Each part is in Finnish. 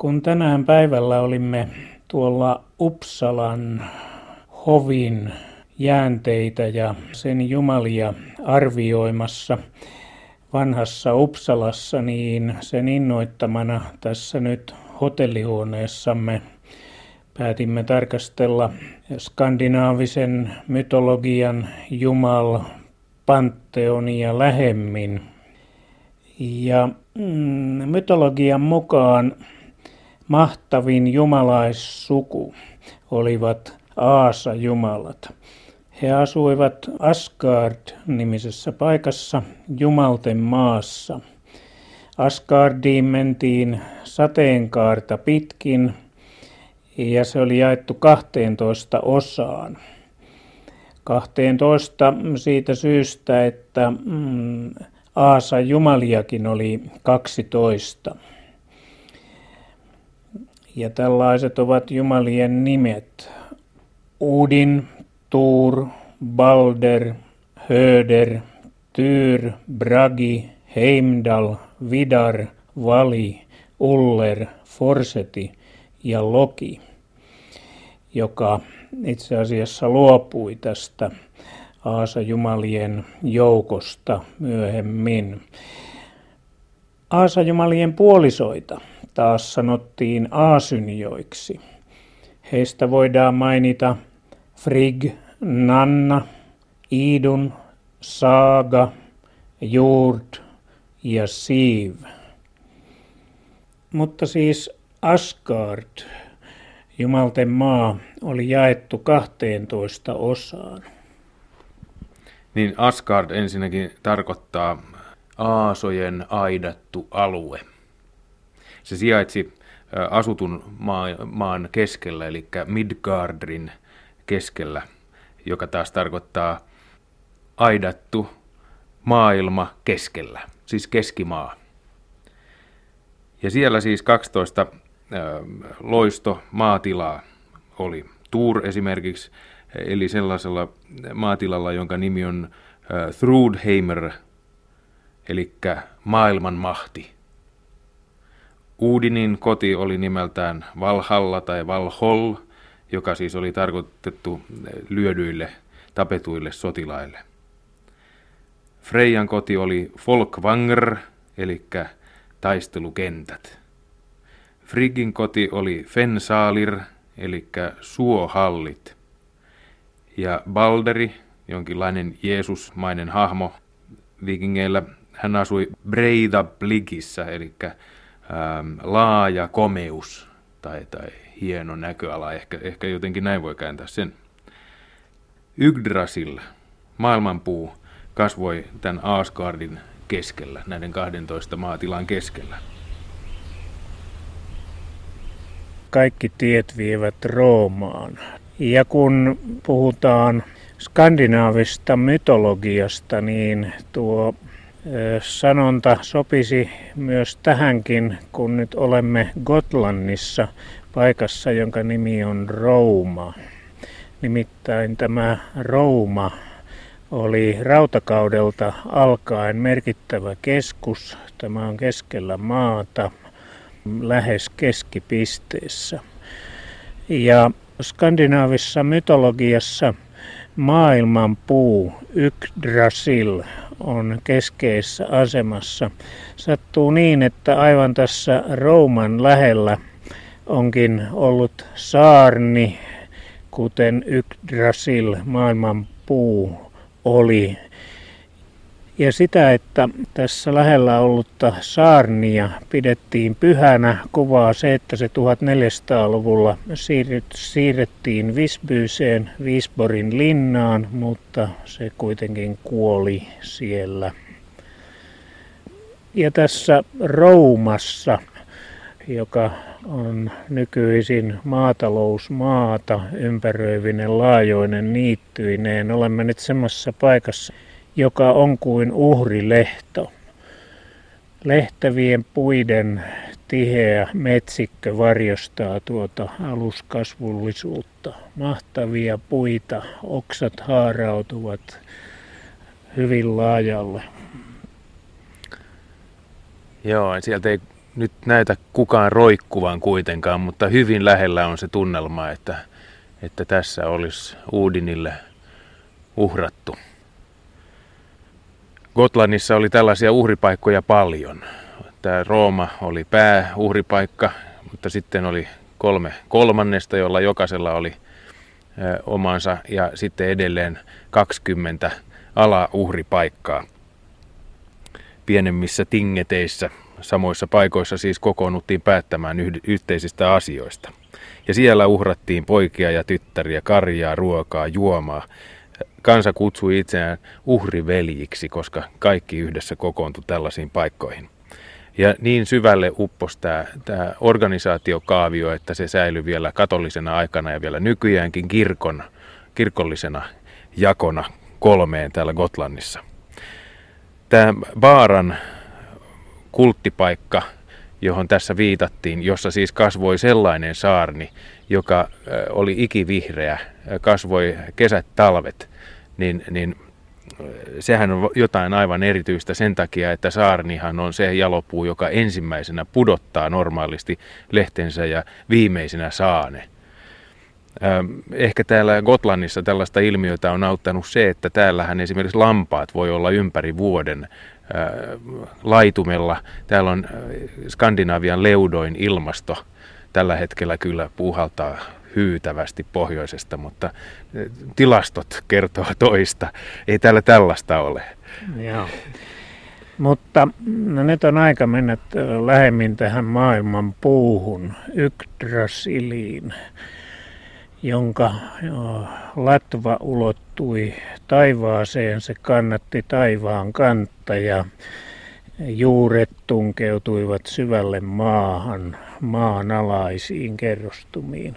Kun tänään päivällä olimme tuolla Uppsalan hovin jäänteitä ja sen jumalia arvioimassa vanhassa Uppsalassa, niin sen innoittamana tässä nyt hotellihuoneessamme päätimme tarkastella skandinaavisen mytologian jumal panteonia lähemmin. Ja mm, mytologian mukaan mahtavin jumalaissuku olivat Aasa-jumalat. He asuivat Asgard-nimisessä paikassa Jumalten maassa. Asgardiin mentiin sateenkaarta pitkin ja se oli jaettu 12 osaan. 12 siitä syystä, että mm, Aasa Jumaliakin oli 12. Ja tällaiset ovat jumalien nimet. Udin, Tuur, Balder, Höder, Tyr, Bragi, Heimdal, Vidar, Vali, Uller, Forseti ja Loki, joka itse asiassa luopui tästä Aasa-jumalien joukosta myöhemmin. Aasa-jumalien puolisoita taas sanottiin aasynjoiksi. Heistä voidaan mainita Frigg, Nanna, Idun, Saaga, Jord ja Siiv. Mutta siis Asgard, Jumalten maa, oli jaettu 12 osaan. Niin Asgard ensinnäkin tarkoittaa aasojen aidattu alue. Se sijaitsi asutun maan keskellä, eli Midgardrin keskellä, joka taas tarkoittaa aidattu maailma keskellä, siis keskimaa. Ja siellä siis 12 loisto maatilaa oli. Tuur esimerkiksi, eli sellaisella maatilalla, jonka nimi on Thrudheimer, eli maailman mahti. Uudinin koti oli nimeltään Valhalla tai Valhol, joka siis oli tarkoitettu lyödyille, tapetuille sotilaille. Freijan koti oli Folkvanger, eli taistelukentät. Friggin koti oli Fensalir, eli suohallit. Ja Balderi, jonkinlainen Jeesusmainen hahmo vikingeillä, hän asui Breidabligissä, eli ähm, laaja komeus tai, tai hieno näköala, ehkä, ehkä jotenkin näin voi kääntää sen. Yggdrasil, maailmanpuu, kasvoi tämän Asgardin keskellä, näiden 12 maatilan keskellä. Kaikki tiet vievät Roomaan. Ja kun puhutaan skandinaavista mytologiasta, niin tuo sanonta sopisi myös tähänkin, kun nyt olemme Gotlannissa paikassa, jonka nimi on Rouma. Nimittäin tämä Rouma oli rautakaudelta alkaen merkittävä keskus. Tämä on keskellä maata, lähes keskipisteessä. Ja skandinaavissa mytologiassa maailman puu Yggdrasil on keskeisessä asemassa. Sattuu niin, että aivan tässä Rouman lähellä onkin ollut saarni, kuten Yggdrasil, maailman puu, oli. Ja sitä, että tässä lähellä ollutta saarnia pidettiin pyhänä, kuvaa se, että se 1400-luvulla siirrettiin Visbyyseen, Visborin linnaan, mutta se kuitenkin kuoli siellä. Ja tässä Roumassa, joka on nykyisin maatalousmaata, ympäröivinen laajoinen niittyineen. Olemme nyt semmoisessa paikassa, joka on kuin uhrilehto. Lehtävien puiden tiheä metsikkö varjostaa tuota aluskasvullisuutta. Mahtavia puita, oksat haarautuvat hyvin laajalle. Joo, sieltä ei nyt näitä kukaan roikkuvan kuitenkaan, mutta hyvin lähellä on se tunnelma, että, että tässä olisi Uudinille uhrattu. Gotlandissa oli tällaisia uhripaikkoja paljon. Tämä Rooma oli pääuhripaikka, mutta sitten oli kolme kolmannesta, jolla jokaisella oli omansa ja sitten edelleen 20 alauhripaikkaa pienemmissä tingeteissä. Samoissa paikoissa siis kokoonnuttiin päättämään yhteisistä asioista. Ja siellä uhrattiin poikia ja tyttäriä, karjaa, ruokaa, juomaa. Kansa kutsui itseään uhriveljiksi, koska kaikki yhdessä kokoontui tällaisiin paikkoihin. Ja niin syvälle uppos tämä, tämä organisaatiokaavio, että se säilyi vielä katolisena aikana ja vielä nykyäänkin kirkon, kirkollisena jakona kolmeen täällä Gotlannissa. Tämä Baaran kulttipaikka, johon tässä viitattiin, jossa siis kasvoi sellainen saarni, joka oli ikivihreä, kasvoi kesät, talvet, niin, niin sehän on jotain aivan erityistä sen takia, että saarnihan on se jalopuu, joka ensimmäisenä pudottaa normaalisti lehtensä ja viimeisenä saane. Ehkä täällä Gotlannissa tällaista ilmiötä on auttanut se, että täällähän esimerkiksi lampaat voi olla ympäri vuoden laitumella. Täällä on Skandinavian leudoin ilmasto. Tällä hetkellä kyllä puuhaltaa hyytävästi pohjoisesta, mutta tilastot kertoo toista. Ei täällä tällaista ole. Joo. Mutta no nyt on aika mennä lähemmin tähän maailman puuhun, Yggdrasiliin jonka latva ulottui taivaaseen, se kannatti taivaan kantta ja juuret tunkeutuivat syvälle maahan, maanalaisiin kerrostumiin.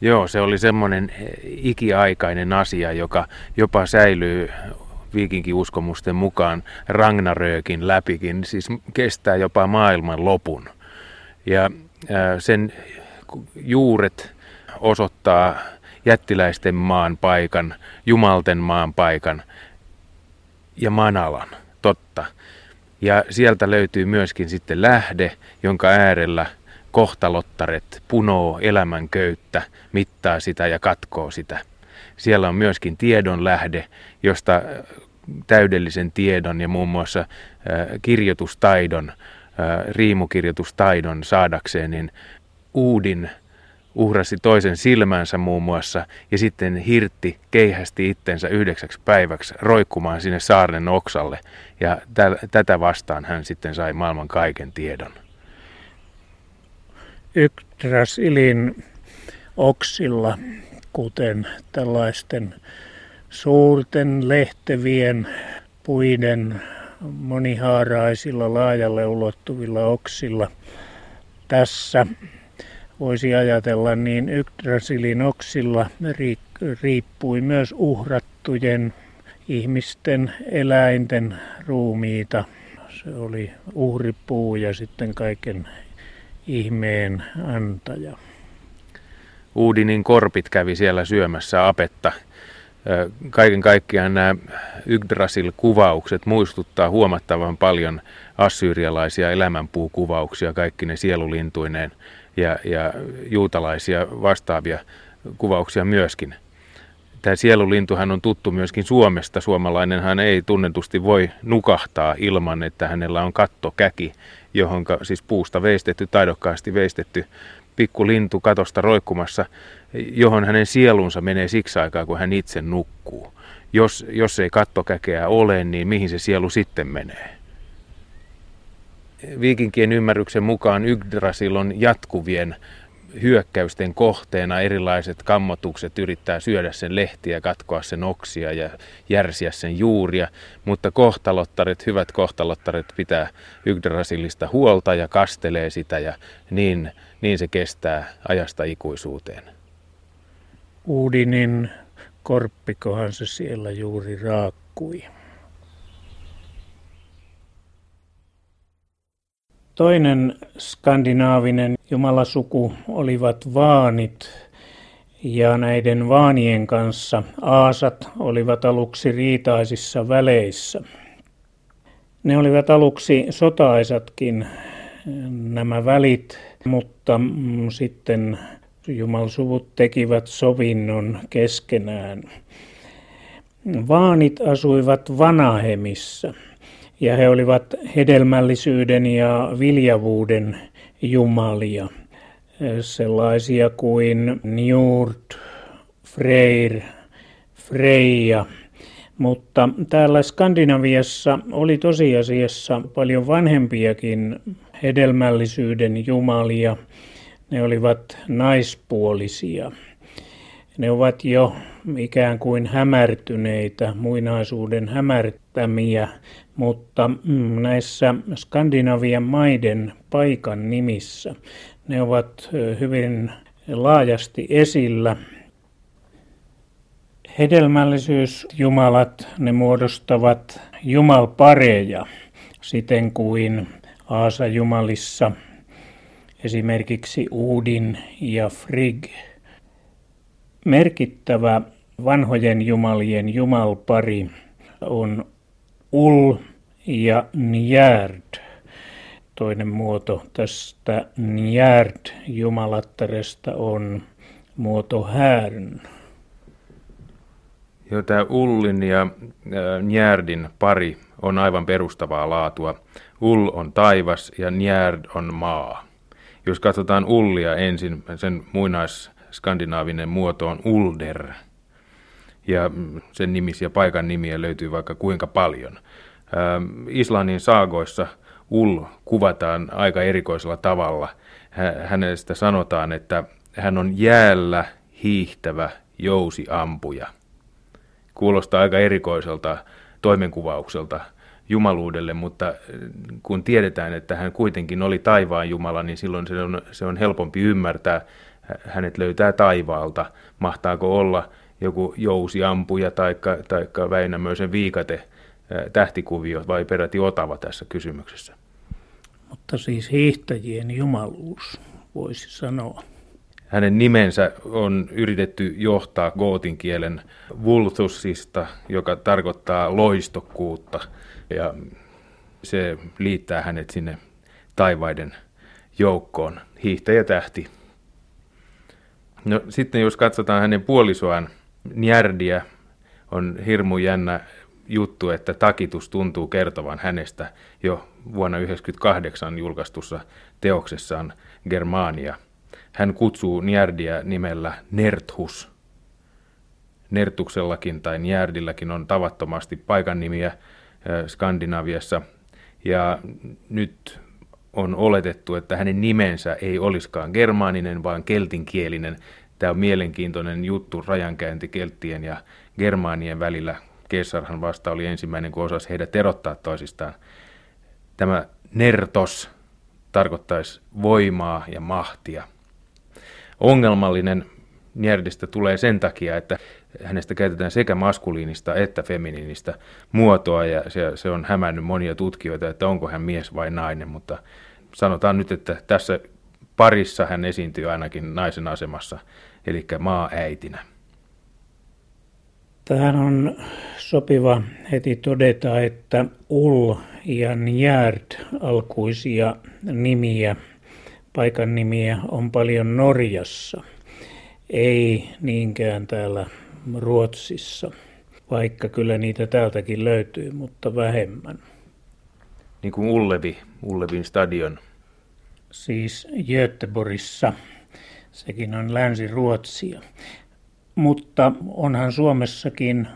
Joo, se oli semmoinen ikiaikainen asia, joka jopa säilyy viikinkiuskomusten mukaan Ragnarökin läpikin, siis kestää jopa maailman lopun. Ja sen juuret osoittaa jättiläisten maan paikan, jumalten maan paikan ja Manalan, totta. Ja sieltä löytyy myöskin sitten lähde, jonka äärellä kohtalottaret punoo elämän köyttä, mittaa sitä ja katkoo sitä. Siellä on myöskin tiedon lähde, josta täydellisen tiedon ja muun muassa kirjoitustaidon, riimukirjoitustaidon saadakseen, niin Uudin uhrasi toisen silmänsä muun muassa ja sitten hirtti keihästi itsensä yhdeksäksi päiväksi roikkumaan sinne saarnen oksalle ja tätä vastaan hän sitten sai maailman kaiken tiedon. Yggdrasilin oksilla, kuten tällaisten suurten lehtevien puiden monihaaraisilla laajalle ulottuvilla oksilla. Tässä voisi ajatella, niin Yggdrasilin oksilla riippui myös uhrattujen ihmisten, eläinten ruumiita. Se oli uhripuu ja sitten kaiken ihmeen antaja. Uudinin korpit kävi siellä syömässä apetta. Kaiken kaikkiaan nämä Yggdrasil-kuvaukset muistuttaa huomattavan paljon assyrialaisia elämänpuukuvauksia, kaikki ne sielulintuineen ja, ja juutalaisia vastaavia kuvauksia myöskin. Tämä sielulintuhan on tuttu myöskin Suomesta. Suomalainenhan ei tunnetusti voi nukahtaa ilman, että hänellä on kattokäki, johon siis puusta veistetty, taidokkaasti veistetty pikku lintu katosta roikkumassa, johon hänen sielunsa menee siksi aikaa, kun hän itse nukkuu. Jos, jos ei kattokäkeä ole, niin mihin se sielu sitten menee? Viikinkien ymmärryksen mukaan Yggdrasil on jatkuvien hyökkäysten kohteena erilaiset kammotukset yrittää syödä sen lehtiä, katkoa sen oksia ja järsiä sen juuria, mutta kohtalottaret, hyvät kohtalottaret pitää Yggdrasilista huolta ja kastelee sitä ja niin, niin se kestää ajasta ikuisuuteen. Uudinin korppikohan se siellä juuri raakkui. Toinen skandinaavinen jumalasuku olivat vaanit ja näiden vaanien kanssa aasat olivat aluksi riitaisissa väleissä. Ne olivat aluksi sotaisatkin nämä välit, mutta mm, sitten jumalsuvut tekivät sovinnon keskenään. Vaanit asuivat Vanahemissa ja he olivat hedelmällisyyden ja viljavuuden jumalia, sellaisia kuin Njurt, Freyr, Freija. Mutta täällä Skandinaviassa oli tosiasiassa paljon vanhempiakin hedelmällisyyden jumalia. Ne olivat naispuolisia. Ne ovat jo ikään kuin hämärtyneitä, muinaisuuden hämärtämiä, mutta mm, näissä Skandinavian maiden paikan nimissä ne ovat hyvin laajasti esillä. Hedelmällisyysjumalat, ne muodostavat jumalpareja, siten kuin Aasa jumalissa, esimerkiksi Uudin ja Frigg. Merkittävä vanhojen jumalien jumalpari on Ul ja Njärd. Toinen muoto tästä Njärd jumalattaresta on muoto Härn. Joo, tämä Ullin ja Njärdin pari on aivan perustavaa laatua. Ull on taivas ja Njärd on maa. Jos katsotaan Ullia ensin, sen muinais-skandinaavinen muoto on Ulder. Ja sen nimisiä paikan nimiä löytyy vaikka kuinka paljon. Islannin saagoissa Ull kuvataan aika erikoisella tavalla. Hänestä sanotaan, että hän on jäällä hiihtävä jousiampuja. Kuulostaa aika erikoiselta toimenkuvaukselta jumaluudelle, mutta kun tiedetään, että hän kuitenkin oli taivaan Jumala, niin silloin se on, se on helpompi ymmärtää. Hänet löytää taivaalta. Mahtaako olla joku jousiampuja tai Väinämöisen viikate tähtikuvio vai peräti Otava tässä kysymyksessä? Mutta siis hiihtäjien jumaluus, voisi sanoa. Hänen nimensä on yritetty johtaa gootin kielen vulthusista, joka tarkoittaa loistokkuutta. Ja se liittää hänet sinne taivaiden joukkoon, hiihtäjätähti. No, sitten jos katsotaan hänen puolisoaan, Njärdiä, on hirmu jännä juttu, että takitus tuntuu kertovan hänestä jo vuonna 1998 julkaistussa teoksessaan Germania. Hän kutsuu Njärdiä nimellä Nerthus. Nertuksellakin tai Njärdilläkin on tavattomasti paikan nimiä Skandinaviassa. Ja nyt on oletettu, että hänen nimensä ei olisikaan germaaninen, vaan keltinkielinen. Tämä on mielenkiintoinen juttu, rajankäynti kelttien ja germaanien välillä. Kesarhan vasta oli ensimmäinen, kun osasi heidät erottaa toisistaan. Tämä nertos tarkoittaisi voimaa ja mahtia. Ongelmallinen Njerdistä tulee sen takia, että hänestä käytetään sekä maskuliinista että feminiinistä muotoa ja se, se on hämännyt monia tutkijoita, että onko hän mies vai nainen, mutta sanotaan nyt, että tässä parissa hän esiintyy ainakin naisen asemassa, eli maa-äitinä. Tähän on sopiva heti todeta, että Ul ja Njärd alkuisia nimiä, paikan nimiä on paljon Norjassa, ei niinkään täällä Ruotsissa, vaikka kyllä niitä täältäkin löytyy, mutta vähemmän. Niin kuin Ullevi, Ullevin stadion. Siis Göteborgissa, sekin on Länsi-Ruotsia. Mutta onhan Suomessakin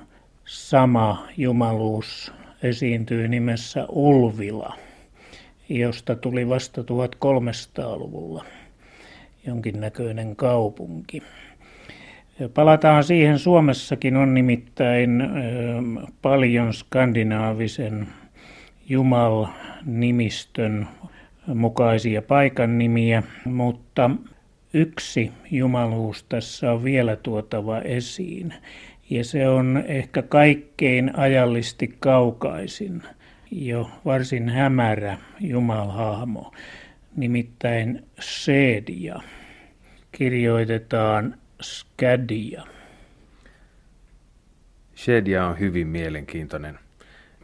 sama jumaluus esiintyy nimessä Ulvila, josta tuli vasta 1300-luvulla jonkinnäköinen kaupunki. Palataan siihen. Suomessakin on nimittäin paljon skandinaavisen Jumal-nimistön mukaisia paikan nimiä, mutta yksi jumaluus tässä on vielä tuotava esiin. Ja se on ehkä kaikkein ajallisesti kaukaisin, jo varsin hämärä jumalhahmo, nimittäin Seedia. Kirjoitetaan Skadia. Shedia on hyvin mielenkiintoinen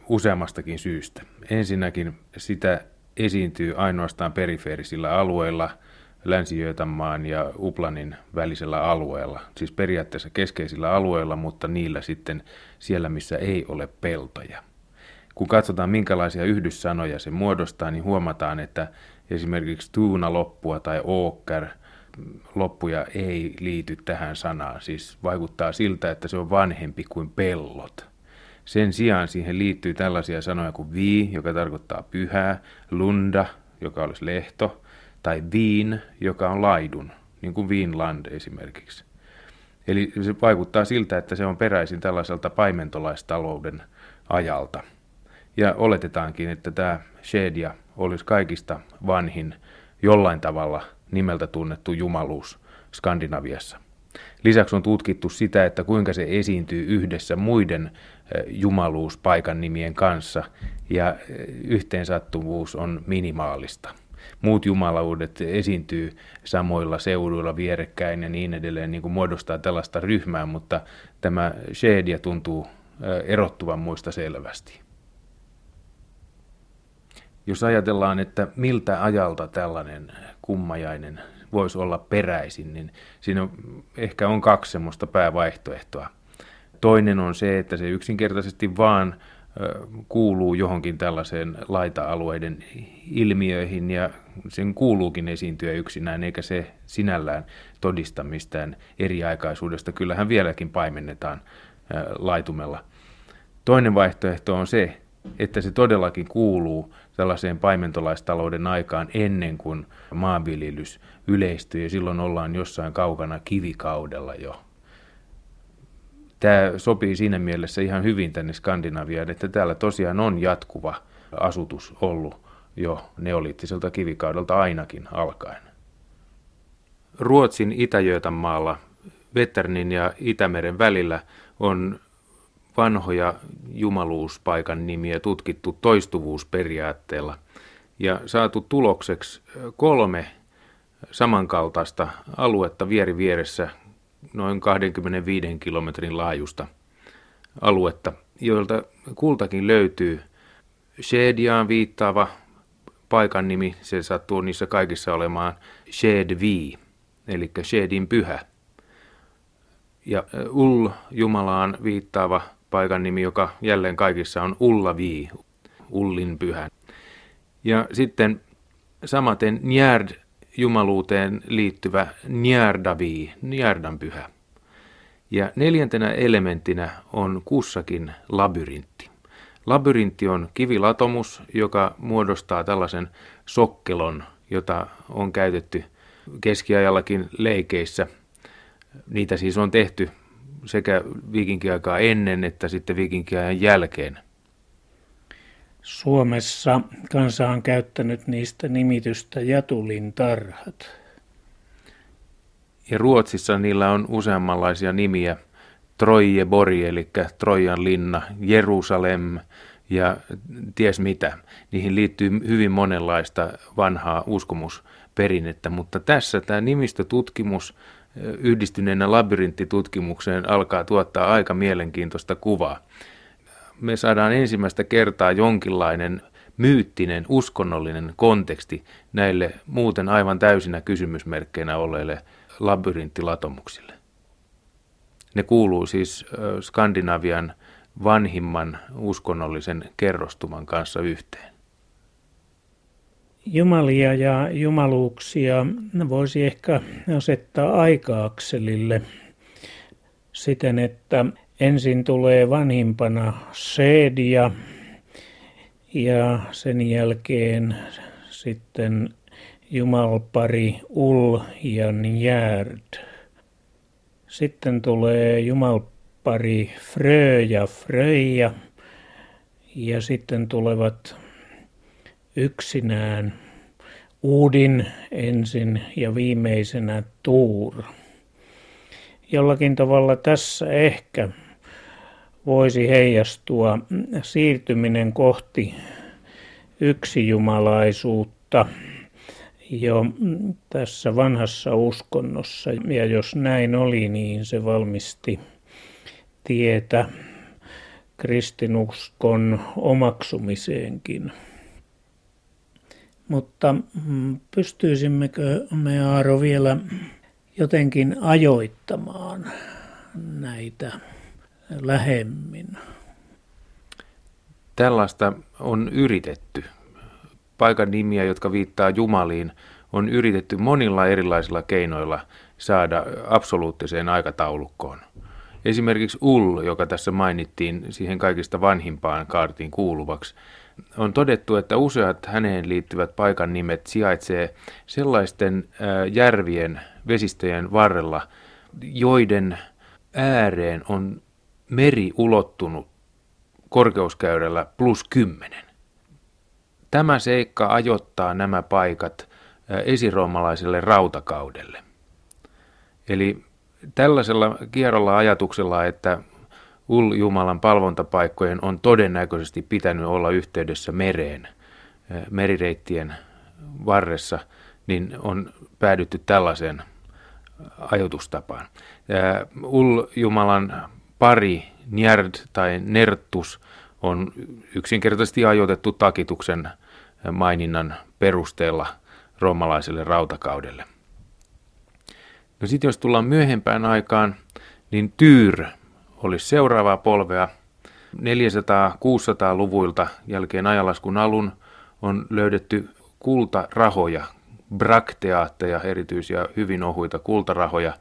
useammastakin syystä. Ensinnäkin sitä esiintyy ainoastaan perifeerisillä alueilla, länsi ja Uplanin välisellä alueella, siis periaatteessa keskeisillä alueilla, mutta niillä sitten siellä, missä ei ole peltoja. Kun katsotaan, minkälaisia yhdyssanoja se muodostaa, niin huomataan, että esimerkiksi tuuna-loppua tai ookker loppuja ei liity tähän sanaan. Siis vaikuttaa siltä, että se on vanhempi kuin pellot. Sen sijaan siihen liittyy tällaisia sanoja kuin vi, joka tarkoittaa pyhää, lunda, joka olisi lehto, tai viin, joka on laidun, niin kuin Viinland esimerkiksi. Eli se vaikuttaa siltä, että se on peräisin tällaiselta paimentolaistalouden ajalta. Ja oletetaankin, että tämä Shedia olisi kaikista vanhin jollain tavalla nimeltä tunnettu jumaluus Skandinaviassa. Lisäksi on tutkittu sitä, että kuinka se esiintyy yhdessä muiden jumaluuspaikan nimien kanssa, ja yhteensattuvuus on minimaalista. Muut jumalaudet esiintyy samoilla seuduilla vierekkäin ja niin edelleen, niin kuin muodostaa tällaista ryhmää, mutta tämä Shedia tuntuu erottuvan muista selvästi. Jos ajatellaan, että miltä ajalta tällainen kummajainen voisi olla peräisin, niin siinä ehkä on kaksi semmoista päävaihtoehtoa. Toinen on se, että se yksinkertaisesti vaan kuuluu johonkin tällaiseen laita-alueiden ilmiöihin ja sen kuuluukin esiintyä yksinään, eikä se sinällään todista mistään eriaikaisuudesta. Kyllähän vieläkin paimennetaan laitumella. Toinen vaihtoehto on se, että se todellakin kuuluu tällaiseen paimentolaistalouden aikaan ennen kuin maanviljelys yleistyy ja silloin ollaan jossain kaukana kivikaudella jo. Tämä sopii siinä mielessä ihan hyvin tänne Skandinaviaan, että täällä tosiaan on jatkuva asutus ollut jo neoliittiselta kivikaudelta ainakin alkaen. Ruotsin itä maalla Vetternin ja Itämeren välillä on vanhoja jumaluuspaikan nimiä tutkittu toistuvuusperiaatteella ja saatu tulokseksi kolme samankaltaista aluetta vieri vieressä noin 25 kilometrin laajusta aluetta, joilta kultakin löytyy Shediaan viittaava paikan nimi, se sattuu niissä kaikissa olemaan Shedvi, eli Shedin pyhä. Ja Ull Jumalaan viittaava paikan nimi, joka jälleen kaikissa on Ullavi, Ullin pyhä. Ja sitten samaten Njärd jumaluuteen liittyvä Njardavi, Njardan pyhä. Ja neljäntenä elementtinä on kussakin labyrintti. Labyrintti on kivilatomus, joka muodostaa tällaisen sokkelon, jota on käytetty keskiajallakin leikeissä. Niitä siis on tehty sekä viikinkiaikaa ennen että sitten viikinkiajan jälkeen. Suomessa kansa on käyttänyt niistä nimitystä Jatulin tarhat. Ja Ruotsissa niillä on useammanlaisia nimiä. Bori, eli Trojan linna, Jerusalem ja ties mitä. Niihin liittyy hyvin monenlaista vanhaa uskomusperinnettä, mutta tässä tämä nimistötutkimus yhdistyneenä labyrinttitutkimukseen alkaa tuottaa aika mielenkiintoista kuvaa. Me saadaan ensimmäistä kertaa jonkinlainen myyttinen, uskonnollinen konteksti näille muuten aivan täysinä kysymysmerkkeinä olleille labyrinttilatomuksille. Ne kuuluu siis Skandinavian vanhimman uskonnollisen kerrostuman kanssa yhteen. Jumalia ja jumaluuksia voisi ehkä asettaa aikaakselille siten, että ensin tulee vanhimpana Seedia ja sen jälkeen sitten jumalpari Ul ja Njärd. Sitten tulee jumalpari Frö ja Fröja ja sitten tulevat yksinään Uudin ensin ja viimeisenä Tuur. Jollakin tavalla tässä ehkä voisi heijastua siirtyminen kohti yksijumalaisuutta jo tässä vanhassa uskonnossa. Ja jos näin oli, niin se valmisti tietä kristinuskon omaksumiseenkin. Mutta mm, pystyisimmekö me Aaro vielä jotenkin ajoittamaan näitä lähemmin? Tällaista on yritetty. Paikan nimiä, jotka viittaa Jumaliin, on yritetty monilla erilaisilla keinoilla saada absoluuttiseen aikataulukkoon. Esimerkiksi Ull, joka tässä mainittiin siihen kaikista vanhimpaan kaartiin kuuluvaksi, on todettu, että useat häneen liittyvät paikan nimet sijaitsee sellaisten järvien, vesistöjen varrella, joiden ääreen on meri ulottunut korkeuskäyrällä plus 10. Tämä seikka ajoittaa nämä paikat esiroomalaiselle rautakaudelle. Eli tällaisella kierrolla ajatuksella, että Ul-Jumalan palvontapaikkojen on todennäköisesti pitänyt olla yhteydessä mereen, merireittien varressa, niin on päädytty tällaiseen ajatustapaan. Ul-Jumalan pari, Njärd tai Nertus, on yksinkertaisesti ajoitettu takituksen maininnan perusteella roomalaiselle rautakaudelle. No sitten jos tullaan myöhempään aikaan, niin Tyr olisi seuraavaa polvea. 400-600-luvuilta jälkeen ajalaskun alun on löydetty kultarahoja, brakteaatteja, erityisiä hyvin ohuita kultarahoja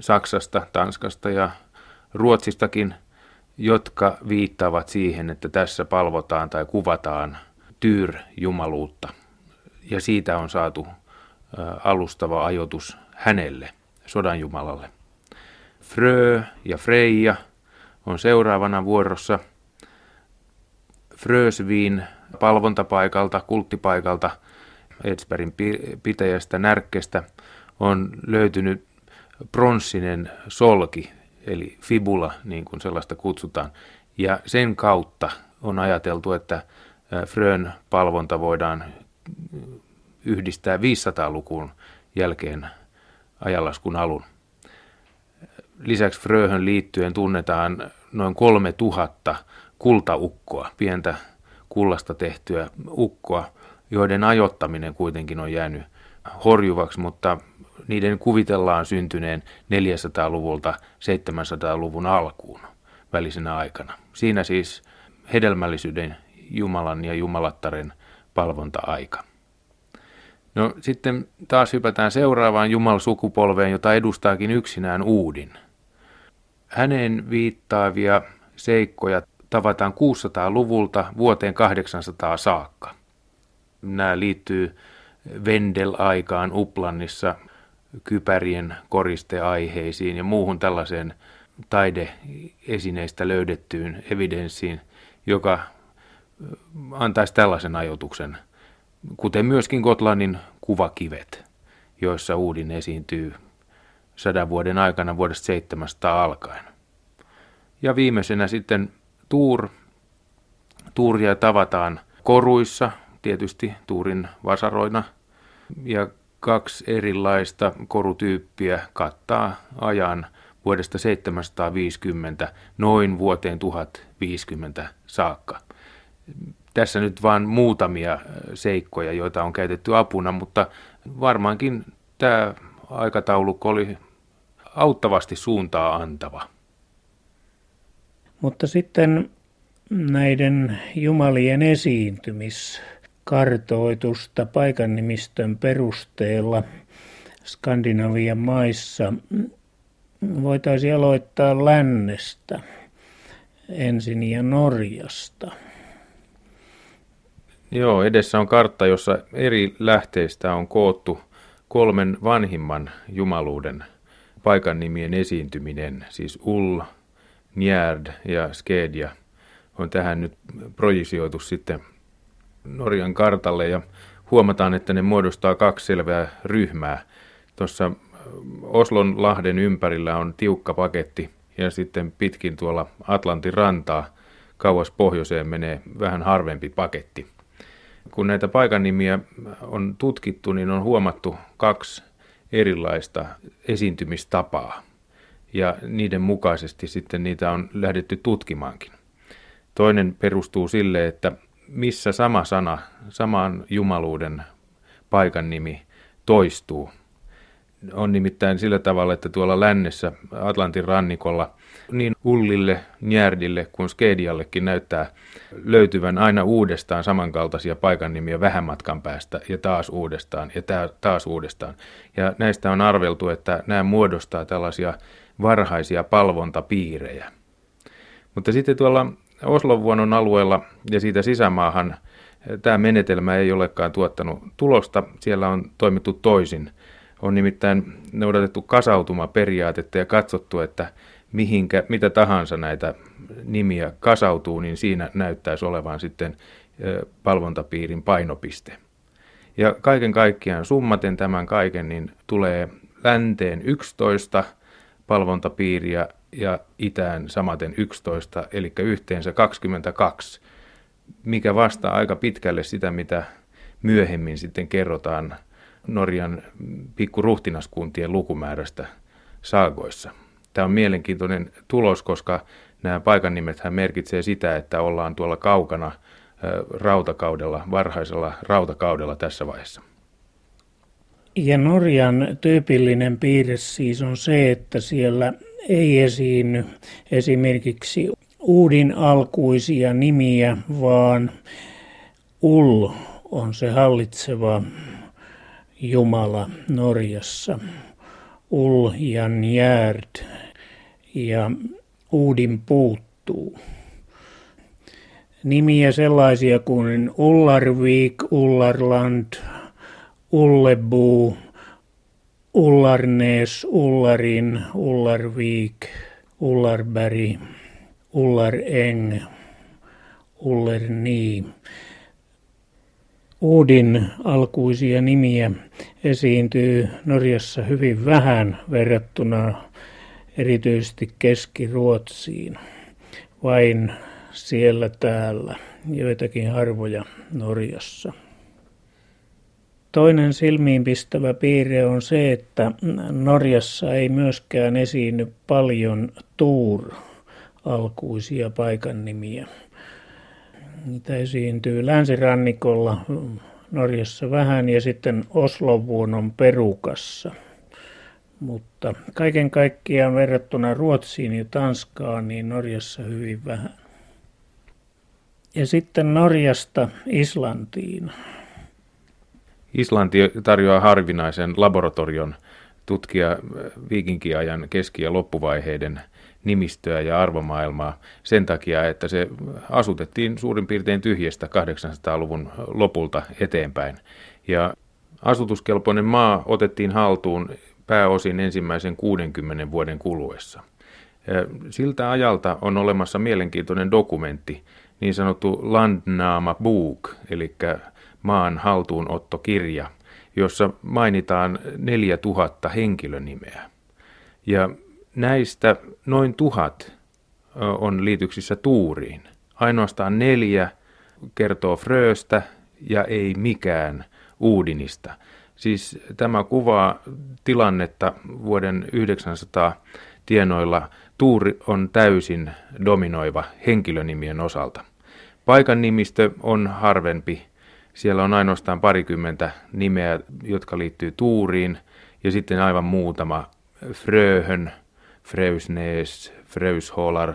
Saksasta, Tanskasta ja Ruotsistakin, jotka viittaavat siihen, että tässä palvotaan tai kuvataan Tyr-jumaluutta. Ja siitä on saatu alustava ajoitus hänelle, sodanjumalalle. Frö ja Freija on seuraavana vuorossa. Frösviin palvontapaikalta, kulttipaikalta, Edsbergin pitäjästä Närkkestä on löytynyt pronssinen solki, eli fibula, niin kuin sellaista kutsutaan. Ja sen kautta on ajateltu, että Frön palvonta voidaan yhdistää 500-lukuun jälkeen ajanlaskun alun. Lisäksi Fröhön liittyen tunnetaan noin 3000 kultaukkoa, pientä kullasta tehtyä ukkoa, joiden ajottaminen kuitenkin on jäänyt horjuvaksi, mutta niiden kuvitellaan syntyneen 400-luvulta 700-luvun alkuun välisenä aikana. Siinä siis hedelmällisyyden Jumalan ja Jumalattaren palvonta-aika. No sitten taas hypätään seuraavaan Jumal-sukupolveen, jota edustaakin yksinään Uudin. Hänen viittaavia seikkoja tavataan 600-luvulta vuoteen 800 saakka. Nämä liittyy Vendel-aikaan Uplannissa kypärien koristeaiheisiin ja muuhun tällaiseen taideesineistä löydettyyn evidenssiin, joka antaisi tällaisen ajoituksen – kuten myöskin Gotlannin kuvakivet, joissa Uudin esiintyy sadan vuoden aikana vuodesta 700 alkaen. Ja viimeisenä sitten Tuur. Tuuria tavataan koruissa, tietysti Tuurin vasaroina, ja kaksi erilaista korutyyppiä kattaa ajan vuodesta 750 noin vuoteen 1050 saakka tässä nyt vain muutamia seikkoja, joita on käytetty apuna, mutta varmaankin tämä aikataulukko oli auttavasti suuntaa antava. Mutta sitten näiden jumalien esiintymiskartoitusta paikannimistön perusteella Skandinavian maissa voitaisiin aloittaa lännestä ensin ja Norjasta. Joo, edessä on kartta, jossa eri lähteistä on koottu kolmen vanhimman jumaluuden paikan nimien esiintyminen, siis Ull, Njärd ja Skedja on tähän nyt projisioitu sitten Norjan kartalle ja huomataan, että ne muodostaa kaksi selvää ryhmää. Tuossa Oslon lahden ympärillä on tiukka paketti ja sitten pitkin tuolla Atlantin rantaa kauas pohjoiseen menee vähän harvempi paketti kun näitä paikannimiä on tutkittu, niin on huomattu kaksi erilaista esiintymistapaa. Ja niiden mukaisesti sitten niitä on lähdetty tutkimaankin. Toinen perustuu sille, että missä sama sana, saman jumaluuden paikan nimi toistuu. On nimittäin sillä tavalla, että tuolla lännessä Atlantin rannikolla niin Ullille, Njärdille kuin Skediallekin näyttää löytyvän aina uudestaan samankaltaisia paikan nimiä vähän matkan päästä ja taas uudestaan ja taas uudestaan. Ja näistä on arveltu, että nämä muodostaa tällaisia varhaisia palvontapiirejä. Mutta sitten tuolla Oslovuonon alueella ja siitä sisämaahan tämä menetelmä ei olekaan tuottanut tulosta. Siellä on toimittu toisin. On nimittäin noudatettu kasautumaperiaatetta ja katsottu, että mihinkä, mitä tahansa näitä nimiä kasautuu, niin siinä näyttäisi olevan sitten palvontapiirin painopiste. Ja kaiken kaikkiaan summaten tämän kaiken, niin tulee länteen 11 palvontapiiriä ja itään samaten 11, eli yhteensä 22, mikä vastaa aika pitkälle sitä, mitä myöhemmin sitten kerrotaan Norjan pikkuruhtinaskuntien lukumäärästä saagoissa. Tämä on mielenkiintoinen tulos, koska nämä paikan nimethän merkitsee sitä, että ollaan tuolla kaukana rautakaudella, varhaisella rautakaudella tässä vaiheessa. Ja Norjan tyypillinen piirre siis on se, että siellä ei esiinny esimerkiksi uudin alkuisia nimiä, vaan Ull on se hallitseva Jumala Norjassa. Ull ja Njärd ja Uudin puuttuu. Nimiä sellaisia kuin Ullarvik, Ullarland, Ullebu, Ullarnes, Ullarin, Ullarvik, Ullarberg, Ullareng, Ullerni. Uudin alkuisia nimiä esiintyy Norjassa hyvin vähän verrattuna erityisesti Keski-Ruotsiin. Vain siellä täällä, joitakin harvoja Norjassa. Toinen silmiinpistävä piirre on se, että Norjassa ei myöskään esiinny paljon Tuur-alkuisia paikannimiä. Niitä esiintyy länsirannikolla Norjassa vähän ja sitten Oslovuonon perukassa. Mutta kaiken kaikkiaan verrattuna Ruotsiin ja Tanskaan, niin Norjassa hyvin vähän. Ja sitten Norjasta Islantiin. Islanti tarjoaa harvinaisen laboratorion tutkia viikinkiajan keski- ja loppuvaiheiden nimistöä ja arvomaailmaa sen takia, että se asutettiin suurin piirtein tyhjästä 800-luvun lopulta eteenpäin. Ja asutuskelpoinen maa otettiin haltuun pääosin ensimmäisen 60 vuoden kuluessa. Siltä ajalta on olemassa mielenkiintoinen dokumentti, niin sanottu Landnaama Book, eli maan haltuunottokirja, jossa mainitaan 4000 henkilönimeä. Ja näistä noin tuhat on liityksissä tuuriin. Ainoastaan neljä kertoo Fröstä ja ei mikään Uudinista. Siis tämä kuvaa tilannetta vuoden 900 tienoilla. Tuuri on täysin dominoiva henkilönimien osalta. Paikan nimistö on harvempi. Siellä on ainoastaan parikymmentä nimeä, jotka liittyy Tuuriin, ja sitten aivan muutama Fröhön, Freusnes, Freusholar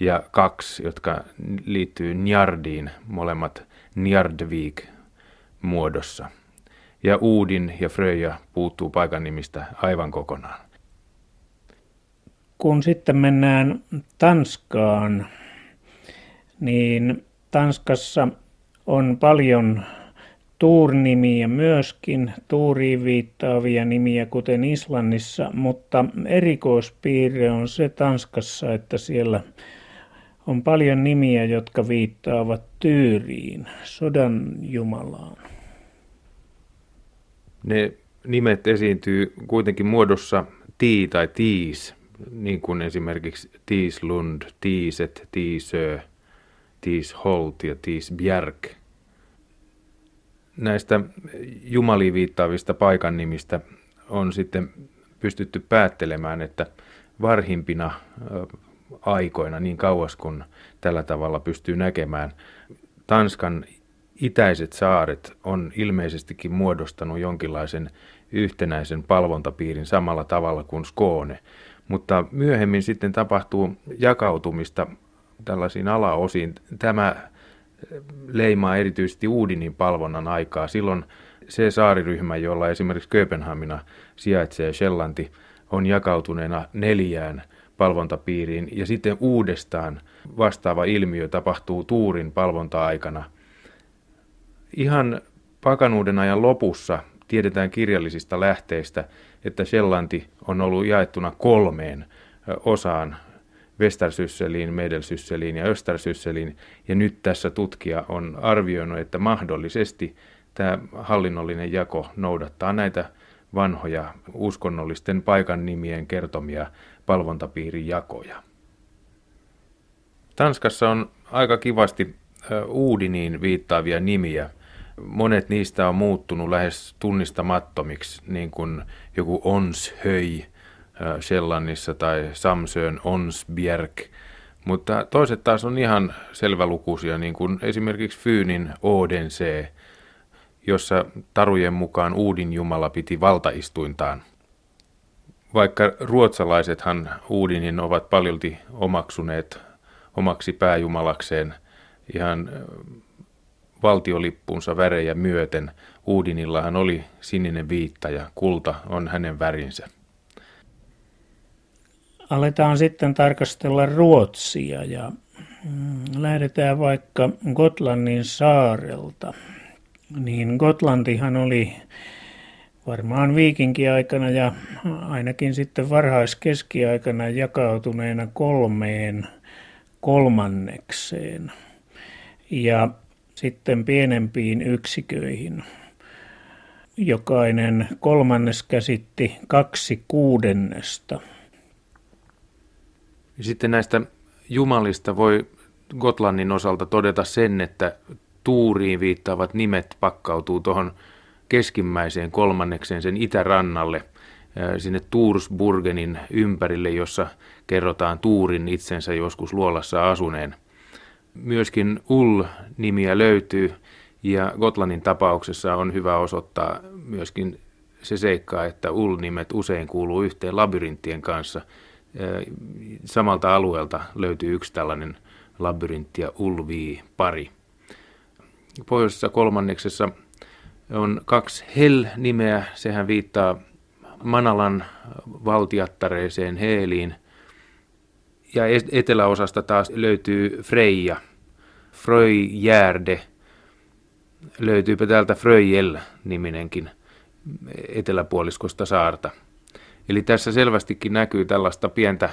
ja kaksi, jotka liittyy Njardiin, molemmat Njardvik muodossa ja Uudin ja Fröja puuttuu paikan nimistä aivan kokonaan. Kun sitten mennään Tanskaan, niin Tanskassa on paljon tuurnimiä myöskin, tuuriin viittaavia nimiä, kuten Islannissa, mutta erikoispiirre on se Tanskassa, että siellä on paljon nimiä, jotka viittaavat Tyyriin, sodan jumalaan. Ne nimet esiintyy kuitenkin muodossa tii tai tiis, niin kuin esimerkiksi Tiislund, Tiiset, Tiisö, Tiisholt ja Tiisbjerg. Näistä jumaliin viittaavista paikan nimistä on sitten pystytty päättelemään, että varhimpina aikoina, niin kauas kun tällä tavalla pystyy näkemään, Tanskan itäiset saaret on ilmeisestikin muodostanut jonkinlaisen yhtenäisen palvontapiirin samalla tavalla kuin Skoone, mutta myöhemmin sitten tapahtuu jakautumista tällaisiin alaosiin. Tämä leimaa erityisesti Uudinin palvonnan aikaa. Silloin se saariryhmä, jolla esimerkiksi Kööpenhamina sijaitsee Shellanti, on jakautuneena neljään palvontapiiriin ja sitten uudestaan vastaava ilmiö tapahtuu Tuurin palvonta-aikana. Ihan pakanuuden ajan lopussa tiedetään kirjallisista lähteistä, että Shellanti on ollut jaettuna kolmeen osaan Westersysseliin, Medelsysseliin ja Östersysseliin. Ja nyt tässä tutkija on arvioinut, että mahdollisesti tämä hallinnollinen jako noudattaa näitä vanhoja uskonnollisten paikan nimien kertomia palvontapiirin jakoja. Tanskassa on aika kivasti Uudiniin viittaavia nimiä. Monet niistä on muuttunut lähes tunnistamattomiksi, niin kuin joku Onshöj Shellannissa tai Samsön Onsbjerg. Mutta toiset taas on ihan selvälukuisia, niin kuin esimerkiksi Fyynin Odense, jossa tarujen mukaan Uudin Jumala piti valtaistuintaan. Vaikka ruotsalaisethan Uudinin ovat paljolti omaksuneet omaksi pääjumalakseen ihan valtiolippunsa värejä myöten, Uudinillahan oli sininen viitta ja kulta on hänen värinsä. Aletaan sitten tarkastella Ruotsia ja mm, lähdetään vaikka Gotlannin saarelta. Niin Gotlantihan oli varmaan viikinkiaikana ja ainakin sitten varhaiskeskiaikana jakautuneena kolmeen kolmannekseen ja sitten pienempiin yksiköihin. Jokainen kolmannes käsitti kaksi kuudennesta. Sitten näistä jumalista voi Gotlannin osalta todeta sen, että tuuriin viittaavat nimet pakkautuu tuohon keskimmäiseen kolmannekseen sen itärannalle sinne Tuursburgenin ympärille, jossa kerrotaan Tuurin itsensä joskus luolassa asuneen. Myöskin Ull-nimiä löytyy ja Gotlannin tapauksessa on hyvä osoittaa myöskin se seikka, että Ull-nimet usein kuuluu yhteen labyrinttien kanssa. Samalta alueelta löytyy yksi tällainen labyrintti ja Ulvi-pari. Pohjoisessa kolmanneksessa on kaksi Hell-nimeä. Sehän viittaa Manalan valtiattareeseen Heeliin. Ja eteläosasta taas löytyy Freija, Fröjärde. Löytyypä täältä Fröjel-niminenkin eteläpuoliskosta saarta. Eli tässä selvästikin näkyy tällaista pientä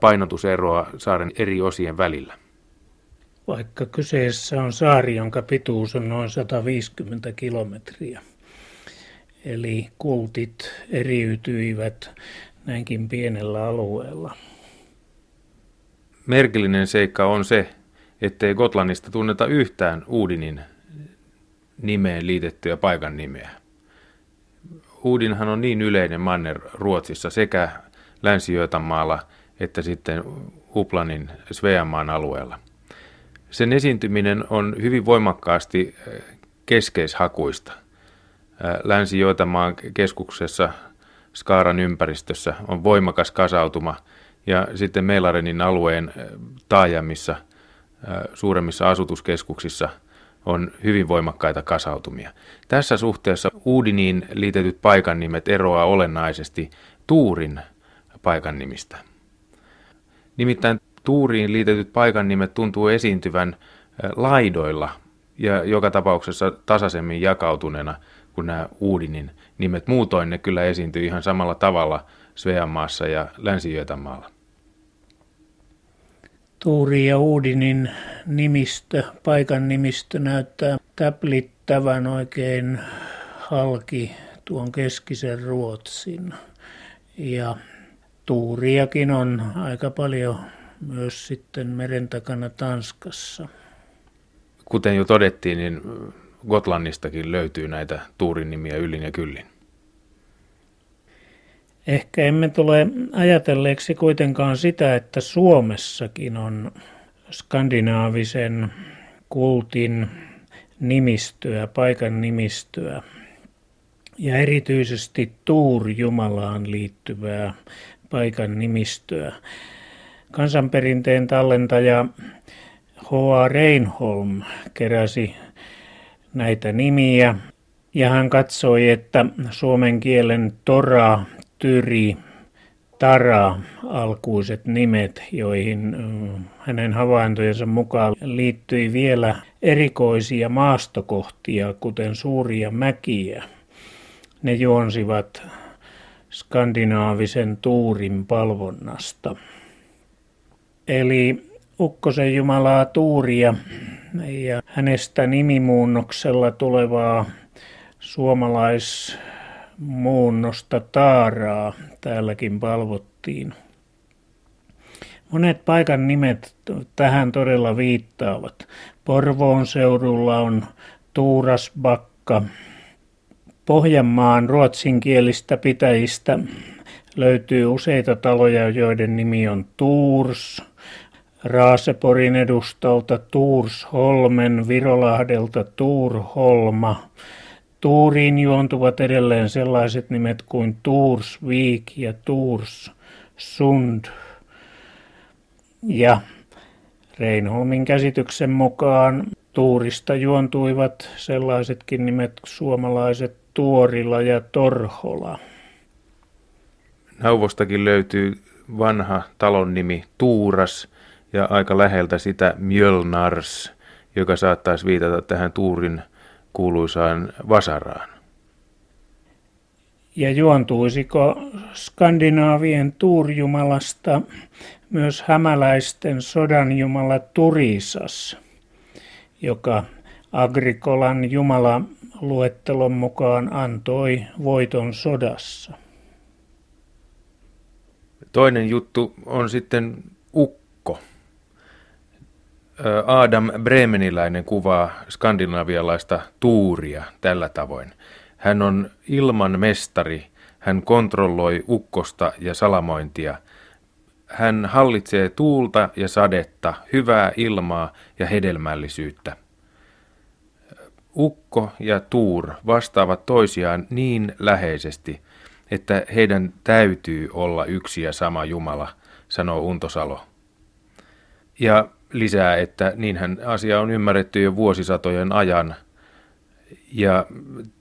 painotuseroa saaren eri osien välillä. Vaikka kyseessä on saari, jonka pituus on noin 150 kilometriä. Eli kultit eriytyivät näinkin pienellä alueella. Merkillinen seikka on se, ettei Gotlannista tunneta yhtään Uudinin nimeen liitettyä paikan nimeä. Uudinhan on niin yleinen manner Ruotsissa sekä länsi että sitten Uplanin Sveanmaan alueella. Sen esiintyminen on hyvin voimakkaasti eh, keskeishakuista. Eh, Länsi-Joitamaan keskuksessa Skaaran ympäristössä on voimakas kasautuma ja sitten Meilarenin alueen eh, taajamissa, suuremmissa asutuskeskuksissa on hyvin voimakkaita kasautumia. Tässä suhteessa Uudiniin liitetyt paikannimet eroaa olennaisesti Tuurin paikannimistä. Nimittäin tuuriin liitetyt paikannimet tuntuu esiintyvän laidoilla ja joka tapauksessa tasaisemmin jakautuneena kuin nämä Uudinin nimet. Muutoin ne kyllä esiintyy ihan samalla tavalla Sveanmaassa ja länsi Tuuri ja Uudinin nimistö, paikan nimistö näyttää täplittävän oikein halki tuon keskisen Ruotsin. Ja tuuriakin on aika paljon myös sitten meren takana Tanskassa. Kuten jo todettiin, niin Gotlannistakin löytyy näitä tuurin nimiä yllin ja kyllin. Ehkä emme tule ajatelleeksi kuitenkaan sitä, että Suomessakin on skandinaavisen kultin nimistöä, paikan nimistöä ja erityisesti Tuur-Jumalaan liittyvää paikan nimistöä. Kansanperinteen tallentaja H.A. Reinholm keräsi näitä nimiä ja hän katsoi, että suomen kielen tora, tyri, tara alkuiset nimet, joihin hänen havaintojensa mukaan liittyi vielä erikoisia maastokohtia, kuten suuria mäkiä. Ne juonsivat skandinaavisen tuurin palvonnasta. Eli Ukkosen Jumalaa Tuuria ja hänestä nimimuunnoksella tulevaa suomalaismuunnosta Taaraa täälläkin palvottiin. Monet paikan nimet tähän todella viittaavat. Porvoon seudulla on Tuurasbakka. Pohjanmaan ruotsinkielistä pitäjistä löytyy useita taloja, joiden nimi on Tuurs, Raaseporin edustolta Tuursholmen, Virolahdelta Tuurholma. Tuuriin juontuvat edelleen sellaiset nimet kuin Tuursvik ja Tuurssund. Ja Reinholmin käsityksen mukaan Tuurista juontuivat sellaisetkin nimet suomalaiset Tuorila ja Torhola. Nauvostakin löytyy vanha talon nimi Tuuras ja aika läheltä sitä Mjölnars, joka saattaisi viitata tähän Tuurin kuuluisaan Vasaraan. Ja juontuisiko skandinaavien tuurjumalasta myös hämäläisten sodanjumala Turisas, joka Agrikolan jumala luettelon mukaan antoi voiton sodassa. Toinen juttu on sitten ukko. Adam Bremeniläinen kuvaa skandinavialaista tuuria tällä tavoin. Hän on ilman mestari, hän kontrolloi ukkosta ja salamointia. Hän hallitsee tuulta ja sadetta, hyvää ilmaa ja hedelmällisyyttä. Ukko ja Tuur vastaavat toisiaan niin läheisesti, että heidän täytyy olla yksi ja sama Jumala, sanoo Untosalo. Ja lisää, että niinhän asia on ymmärretty jo vuosisatojen ajan. Ja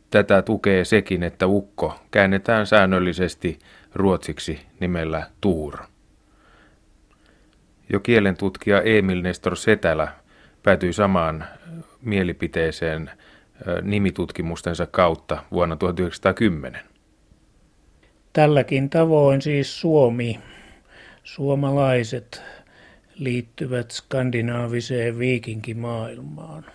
tätä tukee sekin, että ukko käännetään säännöllisesti ruotsiksi nimellä Tuur. Jo kielentutkija Emil Nestor Setälä päätyi samaan mielipiteeseen nimitutkimustensa kautta vuonna 1910. Tälläkin tavoin siis Suomi, suomalaiset liittyvät skandinaaviseen viikinkimaailmaan.